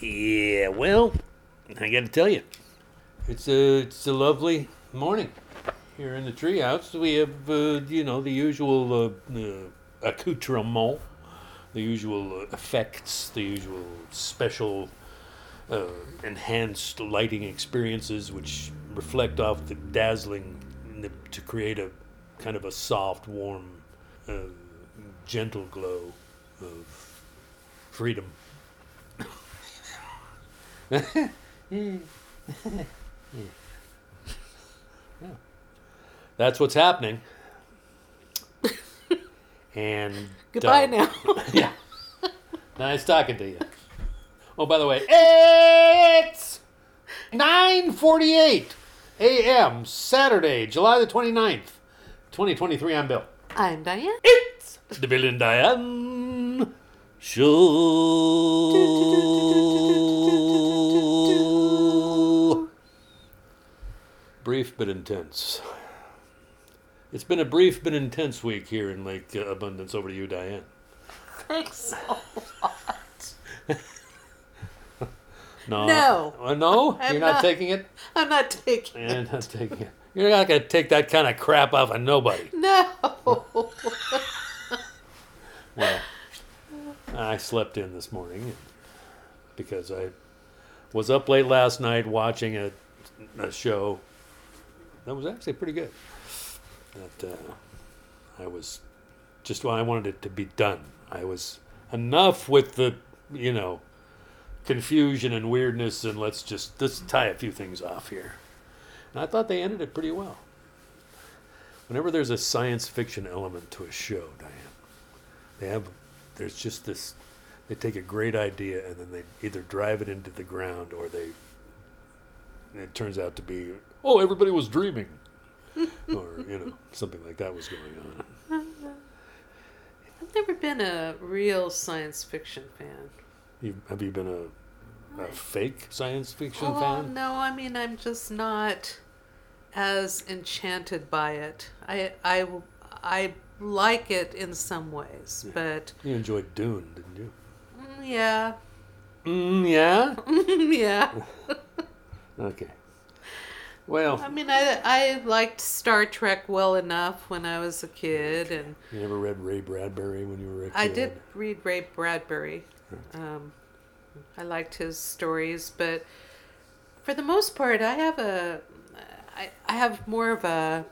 Yeah, well, I got to tell you, it's a it's a lovely morning here in the treehouse. We have uh, you know the usual uh, uh, accoutrement, the usual uh, effects, the usual special uh, enhanced lighting experiences, which reflect off the dazzling to create a kind of a soft, warm, uh, gentle glow of freedom. Yeah. That's what's happening. And Goodbye uh, now. yeah. Nice talking to you. Oh, by the way, it's 9:48 a.m. Saturday, July the 29th, 2023. I'm Bill. I'm Diane. It's the Bill and Diane Show. Brief but intense. It's been a brief but intense week here in Lake uh, Abundance. Over to you, Diane. Thanks so much. No. No. Uh, no? I'm You're not, not. taking it? I'm not taking You're it. not taking it. You're not going to take that kind of crap off of nobody. No. Well, I slept in this morning because I was up late last night watching a, a show that was actually pretty good. That uh, I was just I wanted it to be done. I was enough with the you know confusion and weirdness, and let's just let's tie a few things off here. And I thought they ended it pretty well. Whenever there's a science fiction element to a show, Diane, they have there's just this they take a great idea and then they either drive it into the ground or they it turns out to be oh everybody was dreaming. Or you know something like that was going on. I've never been a real science fiction fan. you, have you been a, a fake science fiction Oh fan? no, I mean I'm just not as enchanted by it. I I I like it in some ways, but you enjoyed dune didn't you? Mm, yeah, mm, yeah? Yeah. okay well I mean, I I liked Star Trek well enough when I was a kid, and you never read ray bradbury when you were a kid I did read Ray Bradbury. Um, I liked his stories, but for the most part, I have a I, I have more of a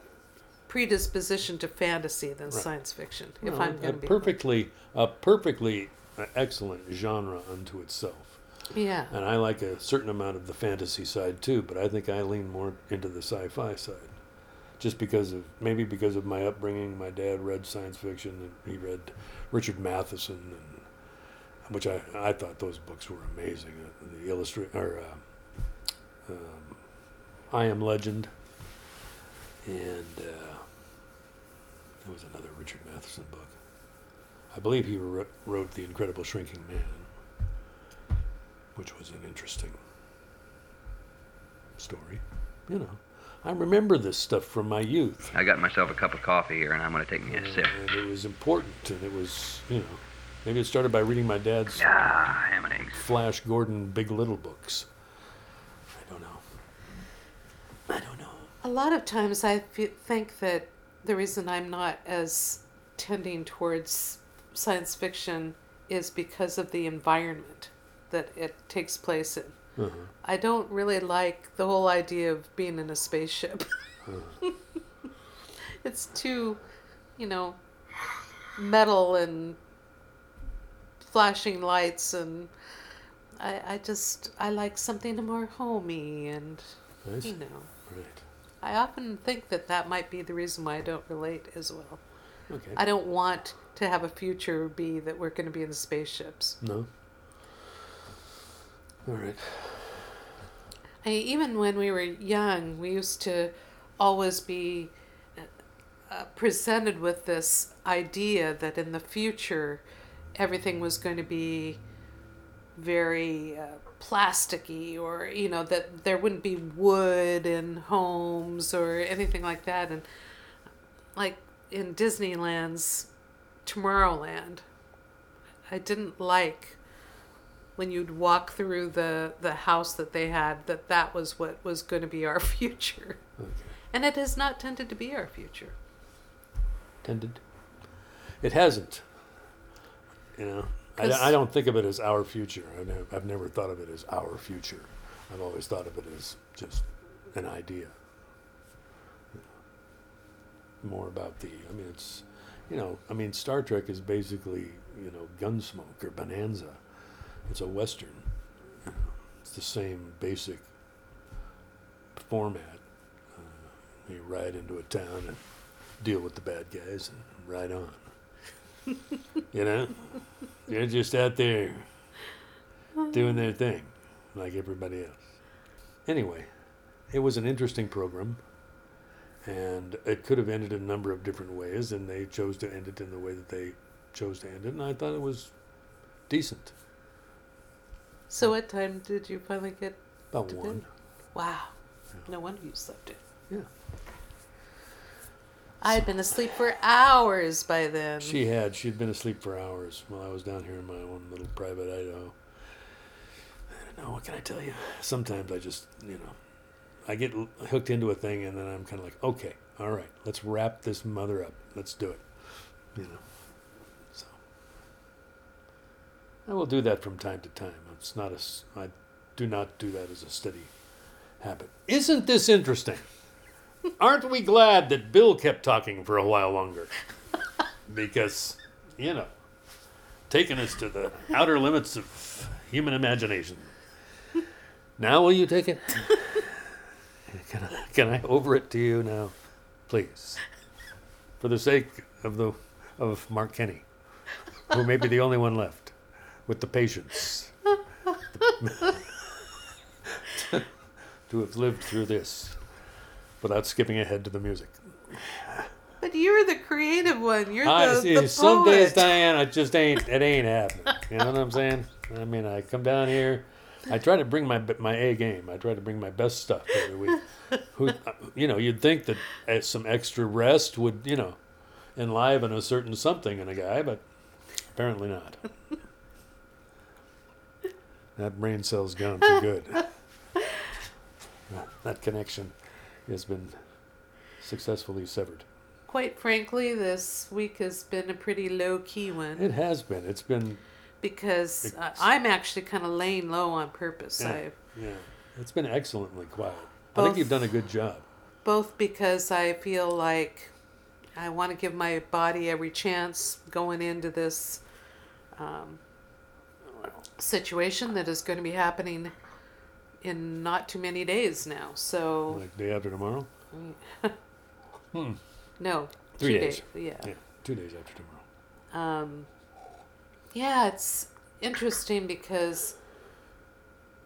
predisposition to fantasy than science fiction. If Well, I'm a going to be perfectly a perfectly uh, excellent genre unto itself. Yeah, And I like a certain amount of the fantasy side too, but I think I lean more into the sci-fi side. Just because of maybe because of my upbringing, my dad read science fiction and he read Richard Matheson and which I, I thought those books were amazing. Uh, the illustrate or uh, um, I Am Legend and uh, there was another Richard Matheson book. I believe he wrote, wrote The Incredible Shrinking Man which was an interesting story. You know, I remember this stuff from my youth. I got myself a cup of coffee here, and I'm going to take me a sip. And it was important, and it was, you know, maybe it started by reading my dad's Ah, ham and eggs. Flash Gordon Big Little books. I don't know. I don't know. a lot of times I think that the reason I'm not as tending towards science fiction is because of the environment that it takes place in. Uh-huh. I don't really like the whole idea of being in a spaceship. it's too, you know, metal and flashing lights and I, I just I like something more homey and Nice. you know Right. I often think that that might be the reason why I don't relate as well. Okay. I don't want to have a future be that we're going to be in spaceships. no. All right. I mean, even when we were young, we used to always be uh, presented with this idea that in the future everything was going to be very uh, plasticky or you know that there wouldn't be wood in homes or anything like that and like in Disneyland's Tomorrowland I didn't like when you'd walk through the the house that they had that that was what was going to be our future. Okay. And it has not tended to be our future. Tended. It hasn't. You know, I, I don't think of it as our future. I've never, I've never thought of it as our future. I've always thought of it as just an idea. More about the. I mean, it's. You know, I mean, Star Trek is basically you know Gunsmoke or Bonanza. It's a western. It's the same basic format. Uh, you ride into a town and deal with the bad guys and ride on. you know, they're just out there doing their thing, like everybody else. Anyway, it was an interesting program, and it could have ended a number of different ways, and they chose to end it in the way that they chose to end it, and I thought it was decent. So what time did you finally get About to one. bed? Wow. No wonder you slept in. Yeah. I had been asleep for hours by then. She had. She'd been asleep for hours while I was down here in my own little private Idaho. I don't know. What can I tell you? Sometimes I just, you know, I get hooked into a thing and then I'm kind of like, okay, all right, let's wrap this mother up. Let's do it. You know. So I will do that from time to time. It's not a, I do not do that as a steady habit. Isn't this interesting? Aren't we glad that Bill kept talking for a while longer? Because, you know, taking us to the outer limits of human imagination. Now, will you take it? Can I, can I over it to you now, please? For the sake of the of Mark Kenny, who may be the only one left with the patience to have lived through this without skipping ahead to the music. but you're the creative one. You're I, the, see, the some days, poet. Diane, it just ain't. It ain't happening. You know what I'm saying? I mean, I come down here. I try to bring my my A game. I try to bring my best stuff every week. Who, uh, you know, you'd think that uh, some extra rest would, you know, enliven a certain something in a guy, but apparently not. That brain cell's gone for good. That connection has been successfully severed. Quite frankly, this week has been a pretty low key one It has been. It's been because It's- I'm actually kind of laying low on purpose. Yeah. I Yeah, it's been excellently quiet. I think you've done a good job. both because I feel like I want to give my body every chance going into this um, situation that is going to be happening in not too many days now. So Like day after tomorrow. Hmm. no, Three two days. Yeah. Yeah, two days after tomorrow. Um, yeah, it's interesting because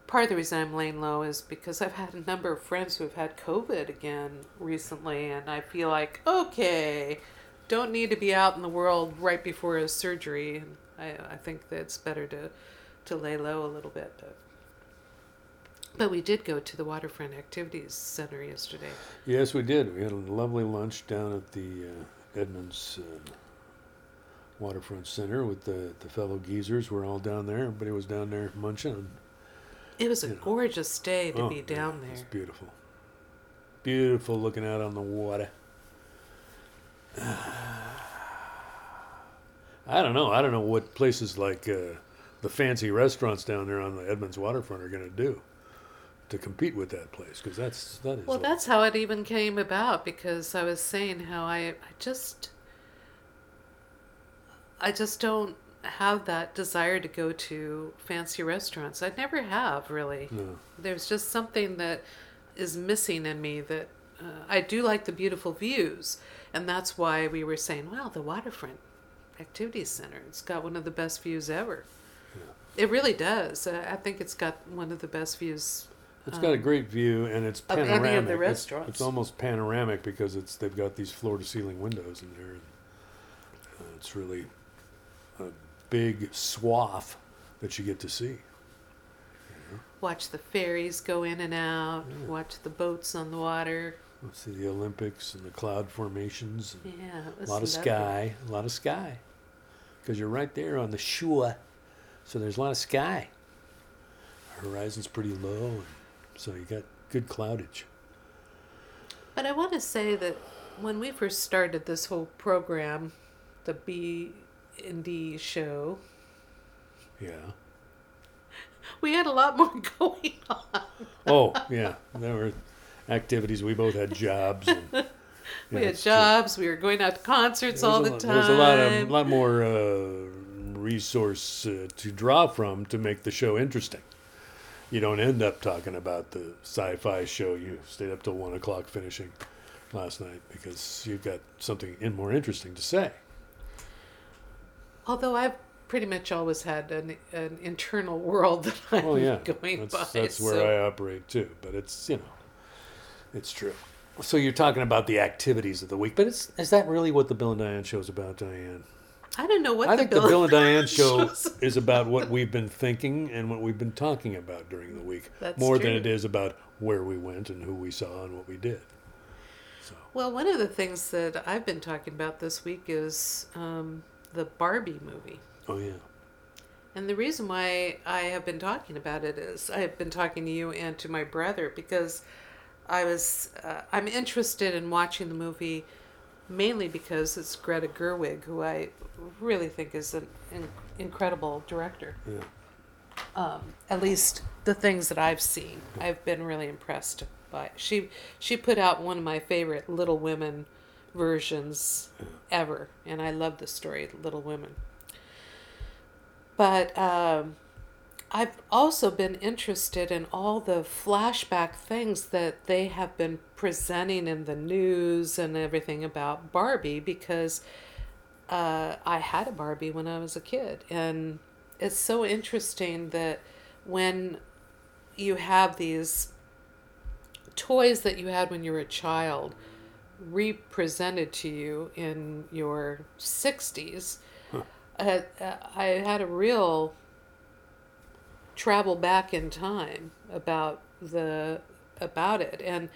part of the reason I'm laying low is because I've had a number of friends who have had COVID again recently, and I feel like, okay, don't need to be out in the world right before a surgery. And I, I think that it's better to, to lay low a little bit. But, but we did go to the Waterfront Activities Center yesterday. Yes, we did. We had a lovely lunch down at the uh, Edmonds uh, Waterfront Center with the, the fellow geezers. We're all down there. Everybody was down there munching. It was a know. gorgeous day to oh, be down yeah, It's beautiful. Beautiful looking out on the water. I don't know. I don't know what places like uh, the fancy restaurants down there on the Edmonds waterfront are going to do to compete with that place because that's that is Well, that's how it even came about because I was saying how I, I just I just don't have that desire to go to fancy restaurants. I never have really. no. There's just something that is missing in me that uh, I do like the beautiful views, and that's why we were saying, well, the waterfront activities center. It's got one of the best views ever. It really does. Uh, I think it's got one of the best views. It's got a great view and it's Um, of any panoramic. of the It's- restaurants. It's, almost panoramic because it's they've got these floor to ceiling windows in there. And, uh, it's really a big swath that you get to see. Watch the ferries go in and out. Yeah. Watch the boats on the water. See the Olympics and the cloud formations. Yeah, a lot of lovely. sky, a lot of sky, because you're right there on the shore, so there's a lot of sky. horizon's pretty low, and so you got good cloudage. But I want to say that when we first started this whole program, the B and D show, Yeah. we had a lot more going on. Oh, yeah. There were activities. We both had jobs. And, we had it's true. jobs. We were going out to concerts all the lot- time. There was a lot of lot more uh, resource uh, to draw from to make the show interesting. You don't end up talking about the sci-fi show you stayed up till one o'clock finishing last night because you've got something in more interesting to say. Although I've pretty much always had an, an internal world that I'm Oh yeah, going that's, by. that's where so- I operate too. But it's you know, it's true. So you're talking about the activities of the week, but it's is that really what the Bill and Diane show is about, Diane? I don't know what I the think the Bill, Bill and Diane show is about what we've been thinking and what we've been talking about during the week, That's more than it is about where we went and who we saw and what we did. So Well, one of the things that I've been talking about this week is um, the Barbie movie. oh yeah, And the reason why I have been talking about it is I have been talking to you and to my brother because I was uh, I'm interested in watching the movie mainly because it's Greta Gerwig, who I really think is an in- incredible director. yeah, Um, at least the things that I've seen, I've been really impressed by. She she put out one of my favorite Little Women versions ever, and I love the story Little Women. But um, I've also been interested in all the flashback things that they have been presenting in the news and everything about Barbie because uh, I had a Barbie when I was a kid. And it's so interesting that when you have these toys that you had when you were a child represented to you in your 60s, I, I had a real travel back in time about the about it. And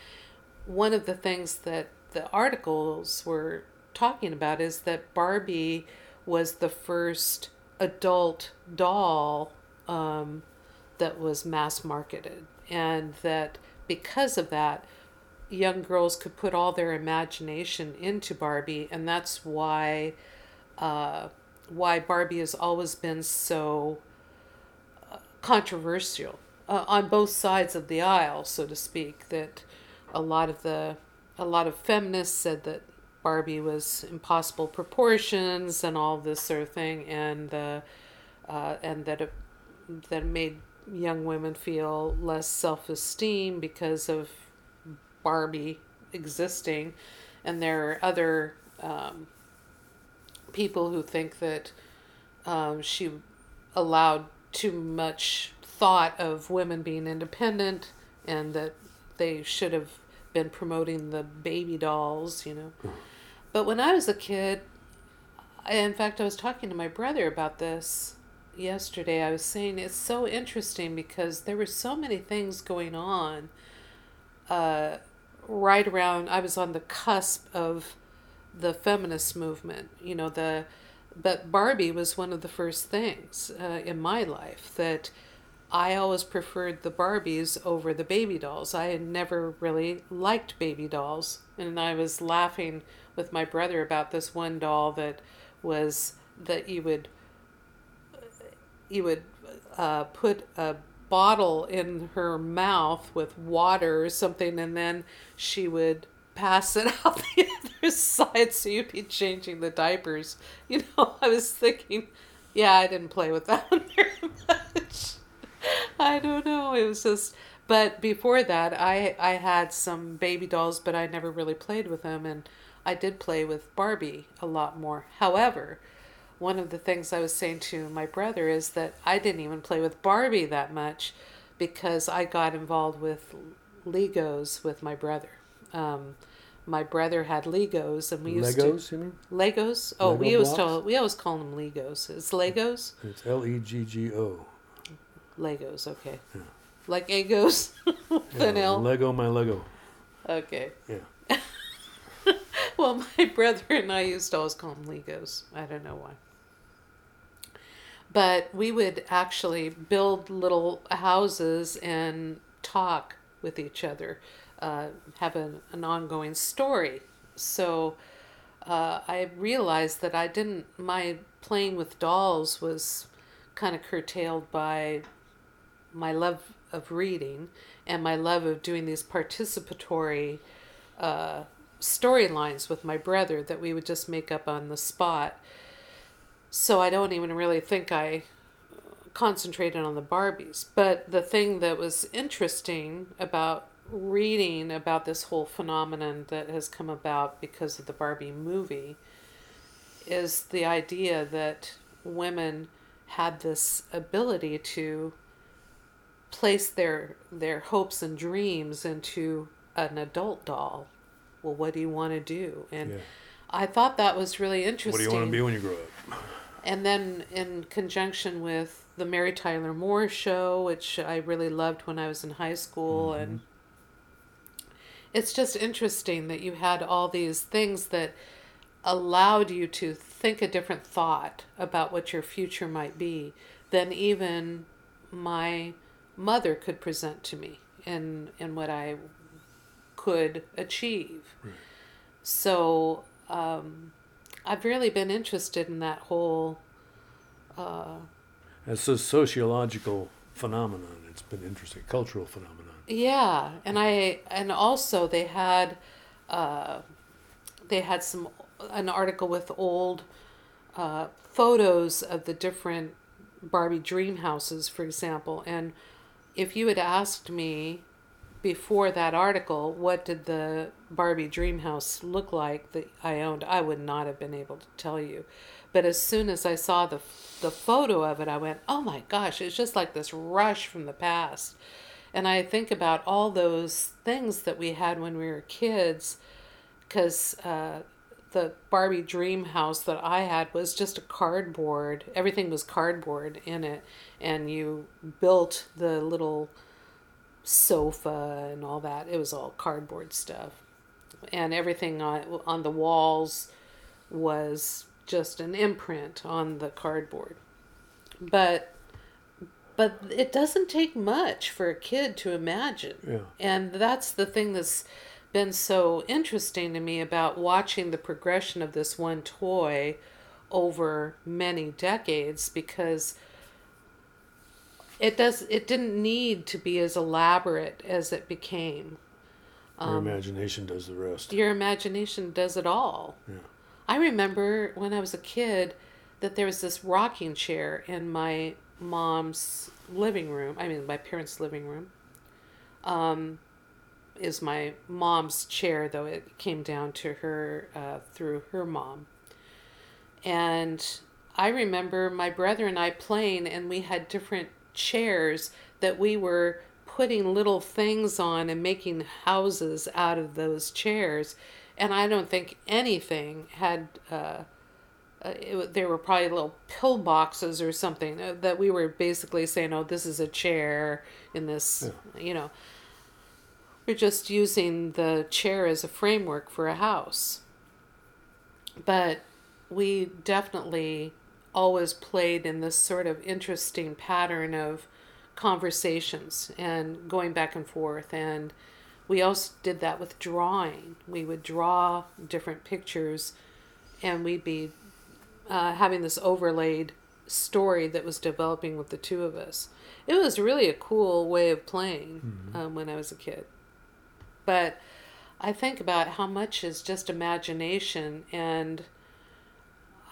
one of the things that the articles were talking about is that Barbie was the first adult doll um, that was mass marketed. And that because of that young girls could put all their imagination into Barbie. And that's why uh, why Barbie has always been so controversial uh, on both sides of the aisle, so to speak. That a lot of the a lot of feminists said that Barbie was impossible proportions and all this sort of thing, and the uh, and that it, that made young women feel less self esteem because of Barbie existing, and there are other um, people who think that um, she allowed too much thought of women being independent and that they should have been promoting the baby dolls, you know. But when I was a kid, I, in fact, I was talking to my brother about this yesterday. I was saying it's so interesting because there were so many things going on uh, right around, I was on the cusp of the feminist movement, you know, the but Barbie was one of the first things uh, in my life that I always preferred the Barbies over the baby dolls. I had never really liked baby dolls, and I was laughing with my brother about this one doll that was that you would you would uh, put a bottle in her mouth with water or something, and then she would pass it out the other side so you'd be changing the diapers. You know, I was thinking, yeah, I didn't play with that one very much. I don't know. It was just, but before that, I I had some baby dolls, but I never really played with them, and I did play with Barbie a lot more. However, one of the things I was saying to my brother is that I didn't even play with Barbie that much because I got involved with Legos with my brother. Um, my brother had Legos, and we used to Legos, you mean? Legos. Oh, Lego we always blocks? call we always call them Legos. It's Legos. It's L E G G O. Legos. Okay. Yeah. Like Egos. an Yeah, L. Lego, my Lego. Okay. Yeah. Well, my brother and I used to always call them Legos. I don't know why. but we would actually build little houses and talk with each other, uh, have an, an ongoing story. So uh, I realized that I didn't, my playing with dolls was kind of curtailed by my love of reading and my love of doing these participatory uh, storylines with my brother that we would just make up on the spot. So I don't even really think I concentrated on the Barbies. But the thing that was interesting about reading about this whole phenomenon that has come about because of the Barbie movie is the idea that women had this ability to place their their hopes and dreams into an adult doll. Well, what do you want to do? And Yeah. I thought that was really interesting. What do you want to be when you grow up? And then in conjunction with the Mary Tyler Moore show, which I really loved when I was in high school mm-hmm. and it's just interesting that you had all these things that allowed you to think a different thought about what your future might be than even my mother could present to me and and what I could achieve. So um, I've really been interested in that whole It's a sociological phenomenon. It's been interesting, cultural phenomenon. Yeah, and I and also they had uh, they had some an article with old uh, photos of the different Barbie dream houses, for example. And if you had asked me before that article, what did the Barbie dream house look like that I owned, I would not have been able to tell you. But as soon as I saw the the photo of it, I went, "Oh my gosh!" It's just like this rush from the past. And I think about all those things that we had when we were kids, because uh, the Barbie dream house that I had was just a cardboard. Everything was cardboard in it, and you built the little sofa and all that. It was all cardboard stuff, and everything on on the walls was just an imprint on the cardboard. But but it doesn't take much for a kid to imagine. Yeah. And that's the thing that's been so interesting to me about watching the progression of this one toy over many decades because it does it didn't need to be as elaborate as it became. Your um, imagination does the rest. Your imagination does it all. Yeah. I remember when I was a kid that there was this rocking chair in my mom's living room. I mean, my parents' living room. Um, is my mom's chair, though it came down to her uh, through her mom. And I remember my brother and I playing, and we had different chairs that we were putting little things on and making houses out of those chairs. And I don't think anything had. Uh, uh, it, there were probably little pill boxes or something uh, that we were basically saying, "Oh, this is a chair in this," you know. We're just using the chair as a framework for a house. But we definitely always played in this sort of interesting pattern of conversations and going back and forth and we also did that with drawing we would draw different pictures and we'd be uh, having this overlaid story that was developing with the two of us it was really a cool way of playing um, when i was a kid but i think about how much is just imagination and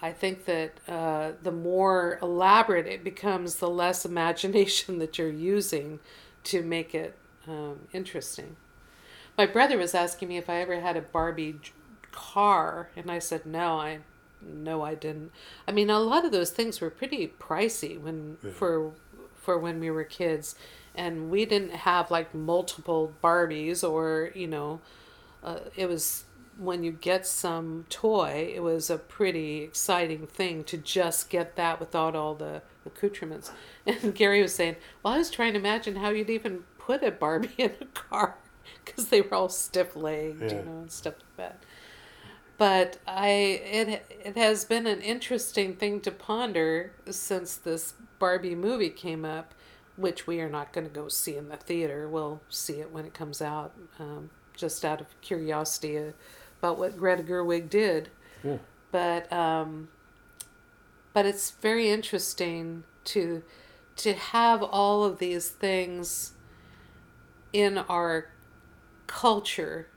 I think that uh, the more elaborate it becomes, the less imagination that you're using to make it um, interesting. My brother was asking me if I ever had a Barbie j- car, and I said no. I no, I didn't. I mean, a lot of those things were pretty pricey when for for when we were kids, and we didn't have like multiple Barbies or you know, uh, it was when you get some toy, it was a pretty exciting thing to just get that without all the accoutrements. And Gary was saying, "Well, I was trying to imagine how you'd even put a Barbie in a car because they were all stiff legged, Yeah. you know, and stuff like that." But I it it has been an interesting thing to ponder since this Barbie movie came up, which we are not going to go see in the theater. We'll see it when it comes out, um, just out of curiosity about what Greta Gerwig did. Yeah. But um, but it's very interesting to to have all of these things in our culture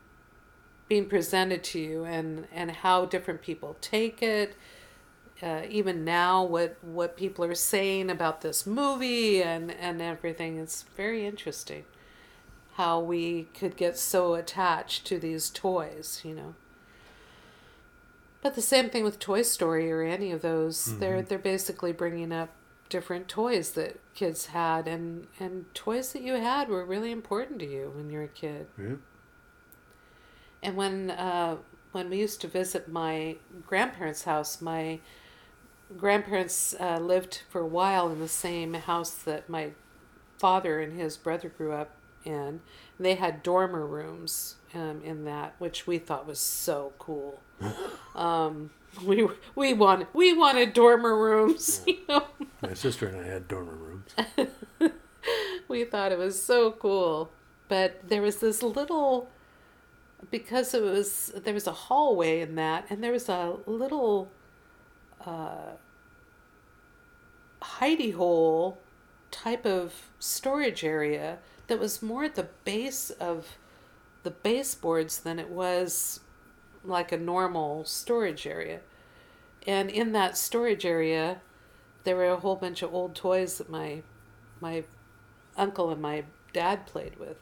being presented to you and and how different people take it. Uh, even now what what people are saying about this movie and and everything it's very interesting how we could get so attached to these toys you know. But the same thing with Toy Story or any of those. They're they're basically bringing up different toys that kids had and and toys that you had were really important to you when you were a kid. Yeah. And when uh, when we used to visit my grandparents' house, my grandparents uh, lived for a while in the same house that my father and his brother grew up in. They had dormer rooms um, in that, which we thought was so cool. um, we we wanted we wanted dormer rooms, you know. My sister and I had dormer rooms. we thought it was so cool. But there was this little because it was there was a hallway in that and there was a little uh hidey hole type of storage area that was more at the base of the baseboards than it was like a normal storage area. And in that storage area there were a whole bunch of old toys that my my uncle and my dad played with.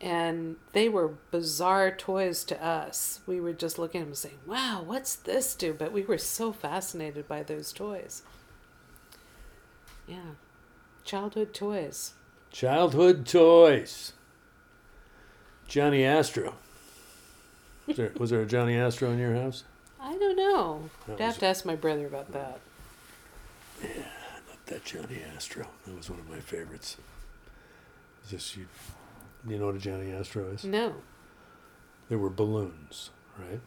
And they were bizarre toys to us. We were just looking at them saying, wow, what's this do? But we were so fascinated by those toys. Yeah. Childhood toys. Childhood toys. Johnny Astro. Was there, was there a Johnny Astro in your house? I don't know. I'd have to ask my brother about that. Yeah, not that Johnny Astro. That was one of my favorites. Just you, you know what a Johnny Astro is? No. There were balloons, right?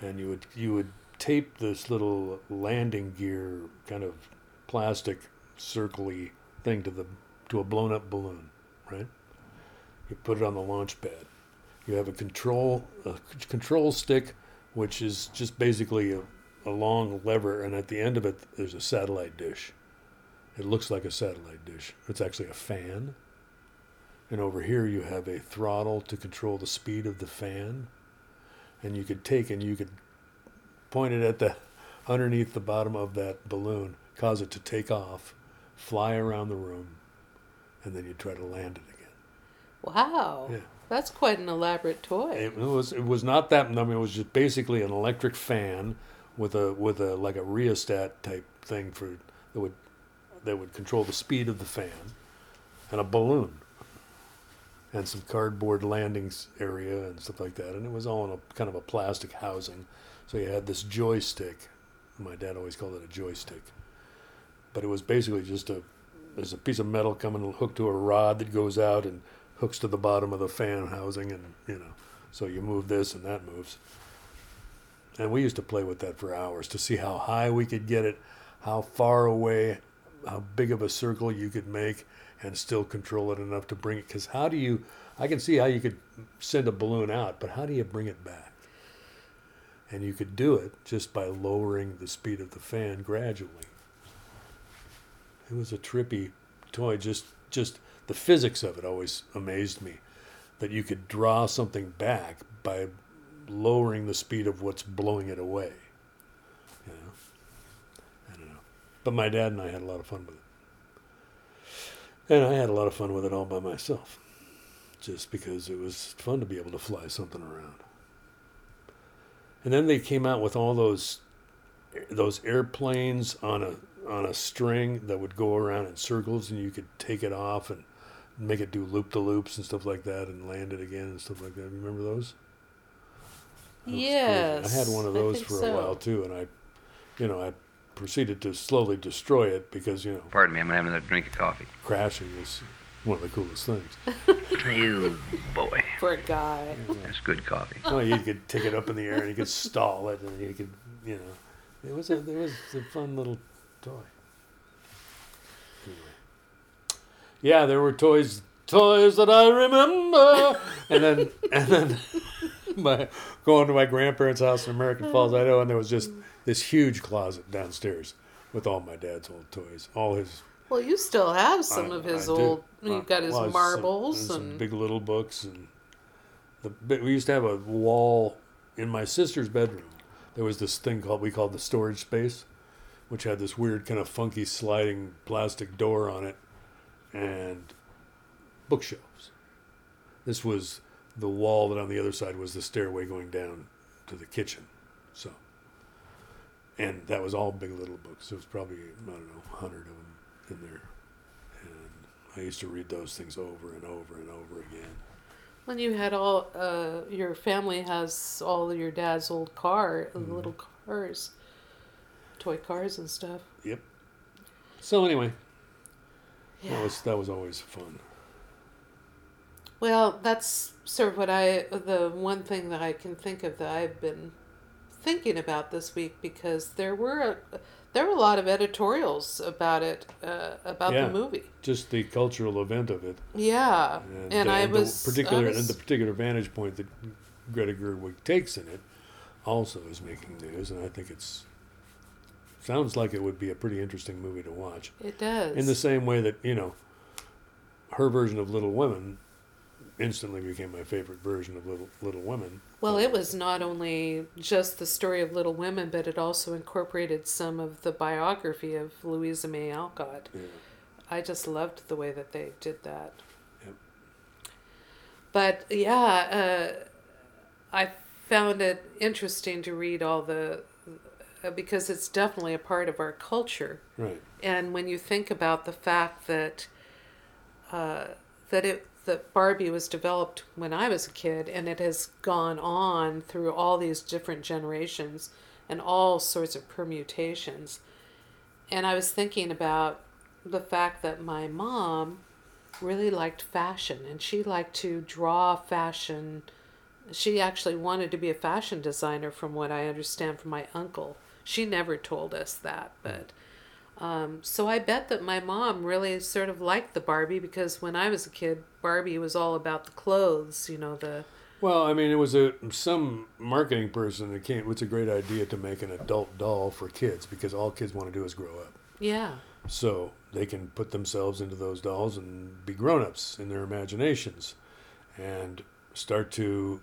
And you would you would tape this little landing gear kind of plastic circly thing to the to a blown up balloon, right? You put it on the launch pad. You have a control a control stick, which is just basically a, a long lever, and at the end of it there's a satellite dish. It looks like a satellite dish. It's actually a fan. And over here you have a throttle to control the speed of the fan. And you could take and you could point it at the underneath the bottom of that balloon, cause it to take off, fly around the room, and then you try to land it again. Wow. Yeah. That's quite an elaborate toy. It was it was not that I mean it was just basically an electric fan with a with a like a rheostat type thing for that would that would control the speed of the fan and a balloon and some cardboard landings area and stuff like that. And it was all in a kind of a plastic housing. So you had this joystick. My dad always called it a joystick. But it was basically just a there's a piece of metal coming hooked to a rod that goes out and hooks to the bottom of the fan housing and you know so you move this and that moves. And we used to play with that for hours to see how high we could get it how far away how big of a circle you could make and still control it enough to bring it because how do you i can see how you could send a balloon out but how do you bring it back? And you could do it just by lowering the speed of the fan gradually. It was a trippy toy just just the physics of it always amazed me that you could draw something back by lowering the speed of what's blowing it away you know? I don't know. But my dad and i had a lot of fun with it and i had a lot of fun with it all by myself just because it was fun to be able to fly something around and then they came out with all those those airplanes on a on a string that would go around in circles and you could take it off and make it do loop the loops and stuff like that and land it again and stuff like that. Remember those? That yes. I had one of those for so. a while too, and I, you know, I proceeded to slowly destroy it because you know Pardon me, I'm gonna have another drink of coffee. crashing is one of the coolest things. You boy, For a guy. that's good coffee. Well, you could take it up in the air and you could stall it, and you could, you know, it was a, it was a fun little toy. Anyway. Yeah, there were toys, toys that I remember, and then and then my going to my grandparents' house in American Falls, Idaho, and there was just this huge closet downstairs with all my dad's old toys, all his Well, you still have some I- of his I do. old. You've got his Well, marbles and some and. big little books and the we used to have a wall in my sister's bedroom. There was this thing called we called the storage space, which had this weird kind of funky sliding plastic door on it, and bookshelves. This was the wall that on the other side was the stairway going down to the kitchen. So, and that was all big little books. There was probably I don't know, hundred of them in there, and I used to read those things over and over and over again. When you had all, uh, your family has all your dad's old car, Mm-hmm. little cars, toy cars and stuff. Yep. So anyway, that was that was always fun. Well, that's sort of what I, the one thing that I can think of that I've been thinking about this week because there were, a, there were a lot of editorials about it, uh, about Yeah. the movie. Just the cultural event of it, Yeah, and, I the was particular I was- and the particular vantage point that Greta Gerwig takes in it also is making news, and I think it's sounds like it would be a pretty interesting movie to watch. it does. In the same way that you know, her version of Little Women instantly became my favorite version of Little Little Women. Well, it was not only just the story of Little Women, but it also incorporated some of the biography of Louisa May Alcott. Yeah. I just loved the way that they did that. Yep. But yeah, uh, I found it interesting to read all the uh, because it's definitely a part of our culture. Right. And when you think about the fact that uh, that it that Barbie was developed when I was a kid, and it has gone on through all these different generations and all sorts of permutations. And I was thinking about the fact that my mom really liked fashion, and she liked to draw fashion. She actually wanted to be a fashion designer, from what I understand from my uncle. She never told us that, but. Um, so I bet that my mom really sort of liked the Barbie because when I was a kid, Barbie was all about the clothes, you know, the Well, I mean, it was a some marketing person that came. It's a great idea to make an adult doll for kids because all kids want to do is grow up. yeah, So they can put themselves into those dolls and be grown-ups in their imaginations, and start to,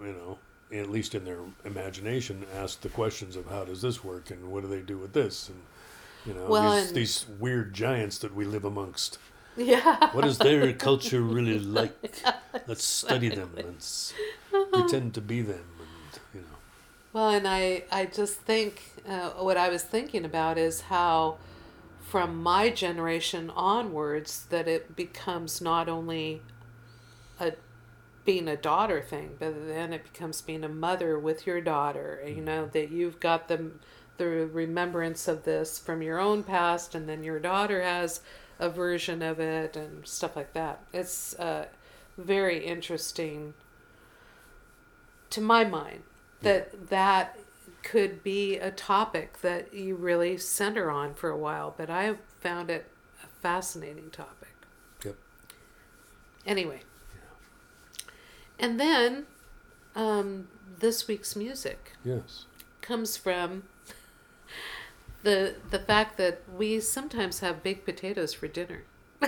you know, at least in their imagination, ask the questions of how does this work and what do they do with this and you know Well, these, and- these weird giants that we live amongst. yeah, What is their culture really like? Let's study them and pretend to be them, and you know. Well, and I, I just think uh, what I was thinking about is how, from my generation onwards, that it becomes not only a being a daughter thing, but then it becomes being a mother with your daughter. You know that you've got the the remembrance of this from your own past, and then your daughter has a version of it and stuff like that. It's uh, very interesting to my mind that that could be a topic that you really center on for a while but i found it a fascinating topic Yep. anyway and then um, this week's music Yes. comes from the the fact that we sometimes have baked potatoes for dinner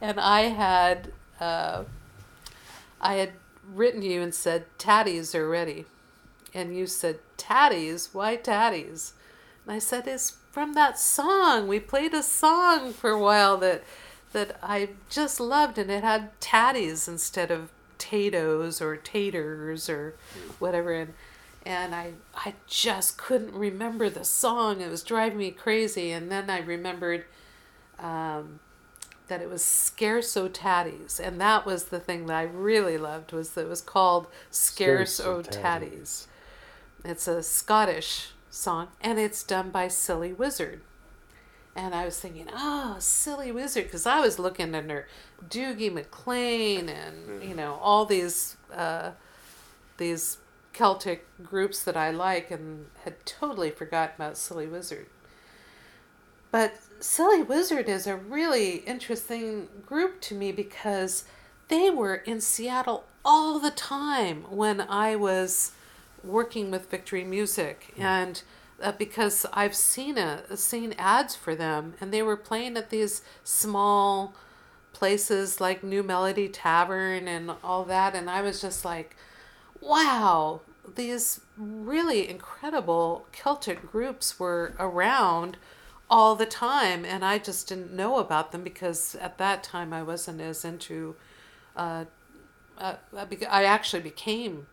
and I had uh, I had written you and said tatties are ready, and you said tatties. Why tatties? And I said it's from that song. We played a song for a while that that I just loved, and it had tatties instead of potatoes or taters or whatever. And and I I just couldn't remember the song. It was driving me crazy. And then I remembered um, that it was Scarce O Tatties, and that was the thing that I really loved. Was that it was called Scarce Scarce O O Tatties. It's a Scottish song, and it's done by Silly Wizard. And I was thinking, oh, silly wizard, because I was looking under Dougie MacLean and you know all these uh, these Celtic groups that I like, and had totally forgotten about Silly Wizard. But Silly Wizard is a really interesting group to me because they were in Seattle all the time when I was working with Victory Music, and uh, because I've seen a seen ads for them, and they were playing at these small places like New Melody Tavern and all that, and I was just like, wow, these really incredible Celtic groups were around all the time, and I just didn't know about them because at that time I wasn't as into. Uh, uh, I actually became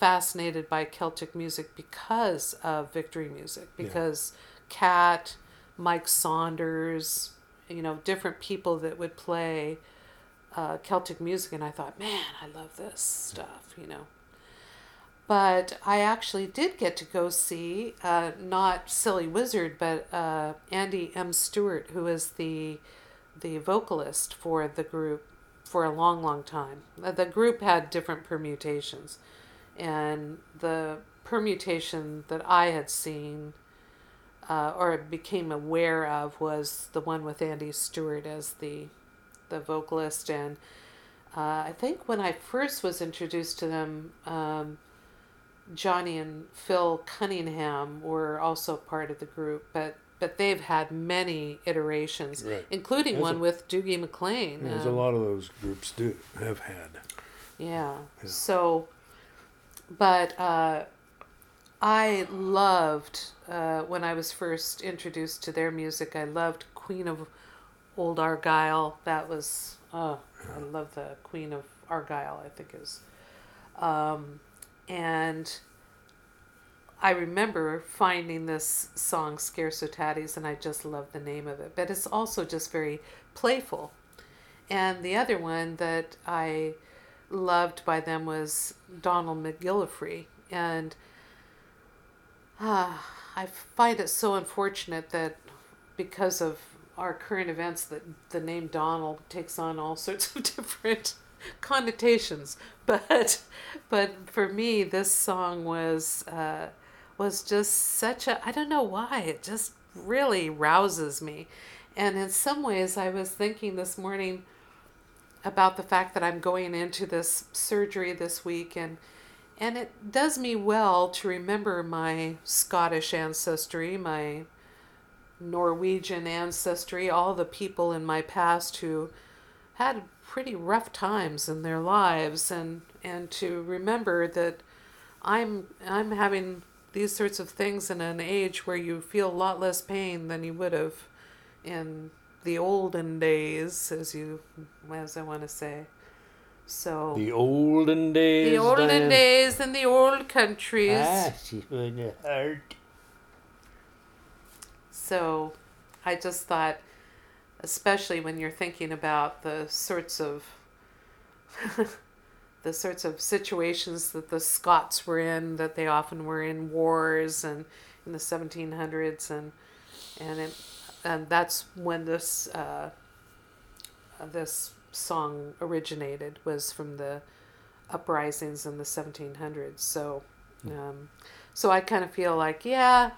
fascinated by Celtic music because of Victory Music, because yeah. Cat, Mike Saunders, you know, different people that would play uh, Celtic music, and I thought, man, I love this stuff, you know. But I actually did get to go see uh, not Silly Wizard, but uh, Andy M. Stewart, who is the the vocalist for the group for a long, long time. Uh, the group had different permutations, and the permutation that I had seen uh, or became aware of was the one with Andy Stewart as the the vocalist, and uh, I think when I first was introduced to them. Um, Johnny and Phil Cunningham were also part of the group, but but they've had many iterations, right. including one a, with Dougie MacLean. There's um, a lot of those groups do have had. Yeah. yeah. So, but uh, I loved uh, when I was first introduced to their music. I loved Queen of Old Argyll. That was oh. I love the Queen of Argyll. I think is. Um, and I remember finding this song Scarcitatis and I just love the name of it. But it's also just very playful. And the other one that I loved by them was Donald McGillivray. And uh, I find it so unfortunate that because of our current events that the name Donald takes on all sorts of different connotations. But but for me, this song was uh, was just such a I don't know why it just really rouses me, and in some ways, I was thinking this morning about the fact that I'm going into this surgery this week and and it does me well to remember my Scottish ancestry, my Norwegian ancestry, all the people in my past who had pretty rough times in their lives and and to remember that I'm I'm having these sorts of things in an age where you feel a lot less pain than you would have in the olden days as you as I want to say. So the olden days. The olden Diane. days in the old countries. Ah, she's going to hurt. So I just thought especially when you're thinking about the sorts of the sorts of situations that the Scots were in, that they often were in wars and in the 1700s, and and it, and that's when this uh, this song originated was from the uprisings in the 1700s. So, hmm. um, so I kind of feel like yeah,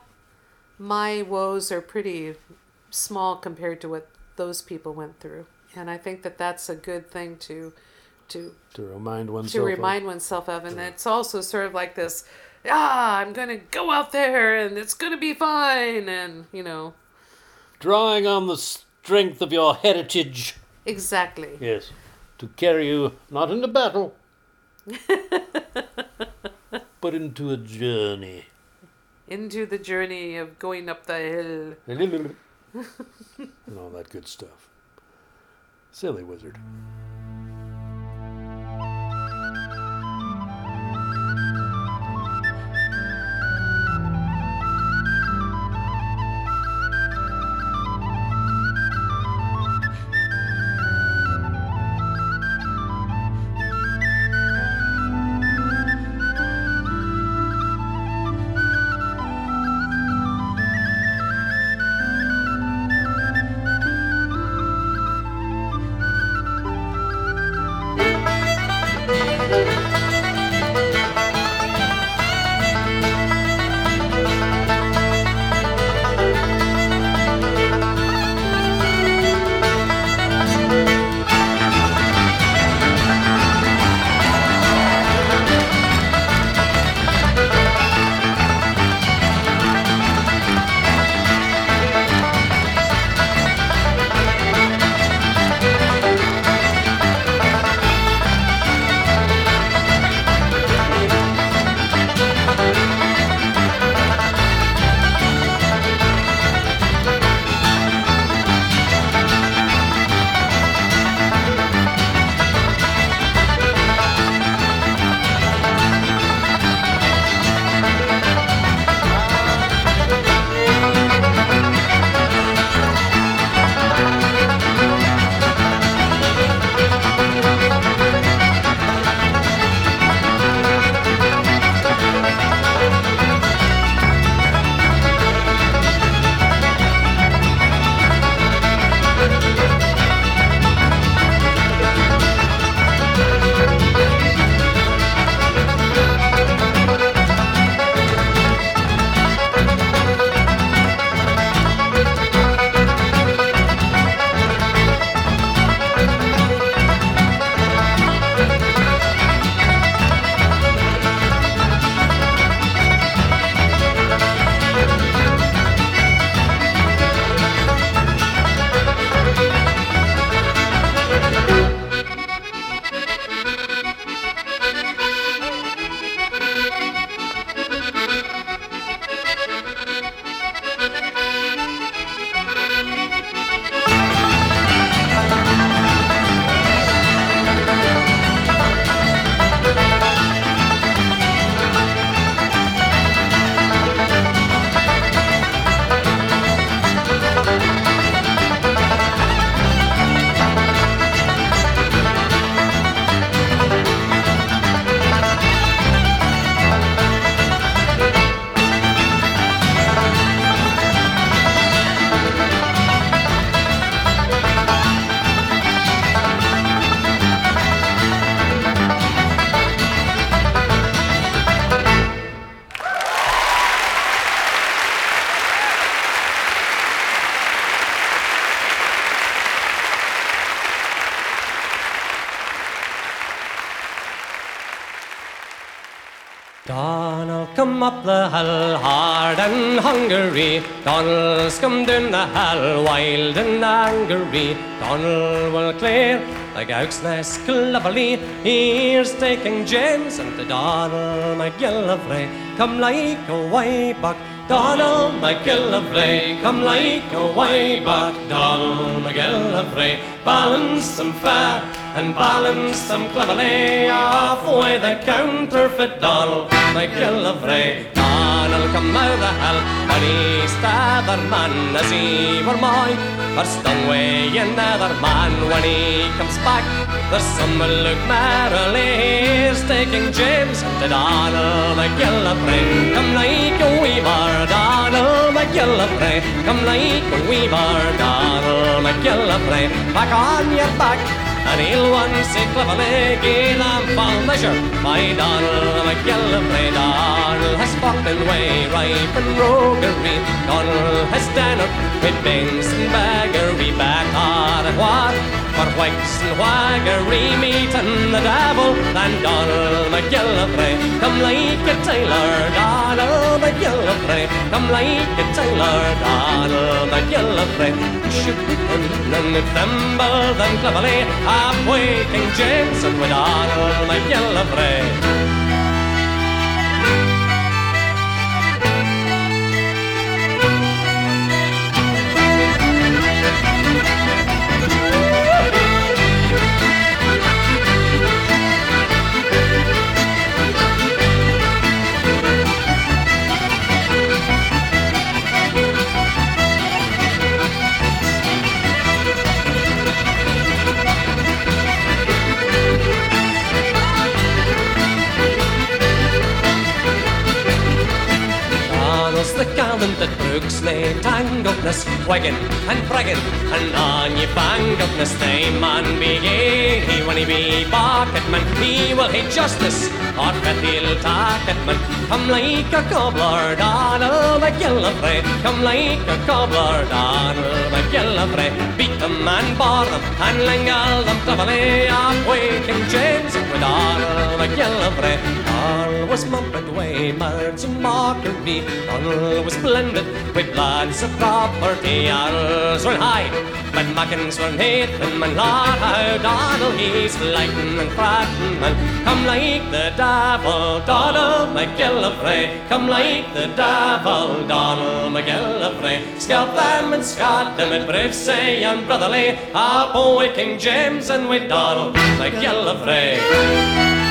my woes are pretty small compared to what those people went through. And I think that that's a good thing to to to remind oneself to remind of. oneself of and yeah. it's also sort of like this ah i'm gonna go out there and it's gonna be fine and you know drawing on the strength of your heritage. Exactly. Yes. To carry you not into battle but into a journey. Into the journey of going up the hill. And all that good stuff. Silly wizard. Up the hill hard and hungry. Donald's come down the hill wild and angry. Donald will clear like Oaksness cleverly. Here's taking James and the Donald McGillivray. Come like a way back. Donald McGillivray, come like a way back. Donald McGillivray, balance them fair and balance them cleverly off with the counterfeit Donald McGillivray. Come out the hell and he's the other man as he were mine. First on way another man when he comes back. There's will look merrily. Here's taking James the Donald McGillivray. Come like a weaver, Donald McGillivray. Come like a weaver, Donald McGillivray. Back on your back. And he'll once say cleverly gain and fall measure by Donald McGillivray. Donald has fought and way ripe and roguery. Donald has done it with banks and baggery back on at what? For whigs and waggery meeting the devil and Donald McGillivray. Come like a tailor, Donald McGillivray. Come like a tailor, Donald McGillivray. Shoot and thimble them cleverly halfway King James and with Donald McGillivray. Donald's the nae tangledness, wagging and bragging, and on ye bangledness, they man be gay. When he be he will hate justice, or bet he'll take it man. Come like a cobbler, Donald McGillivray, come like a cobbler, Donald McGillivray. Beat them and bar them, and lingle them cleverly, halfway King James with Donald McGillivray. All was mumped way, mards and mockery. Donald was blended with lads of property. Alls were high, but Mackins were Nathan, man, Lord, how Donald he's lightin' and frattin', man. Come like the devil, Donald McGillivray. Come like the devil, Donald McGillivray. Scalp them and scat them at brave say and brotherly. Up with King James and with Donald McGillivray.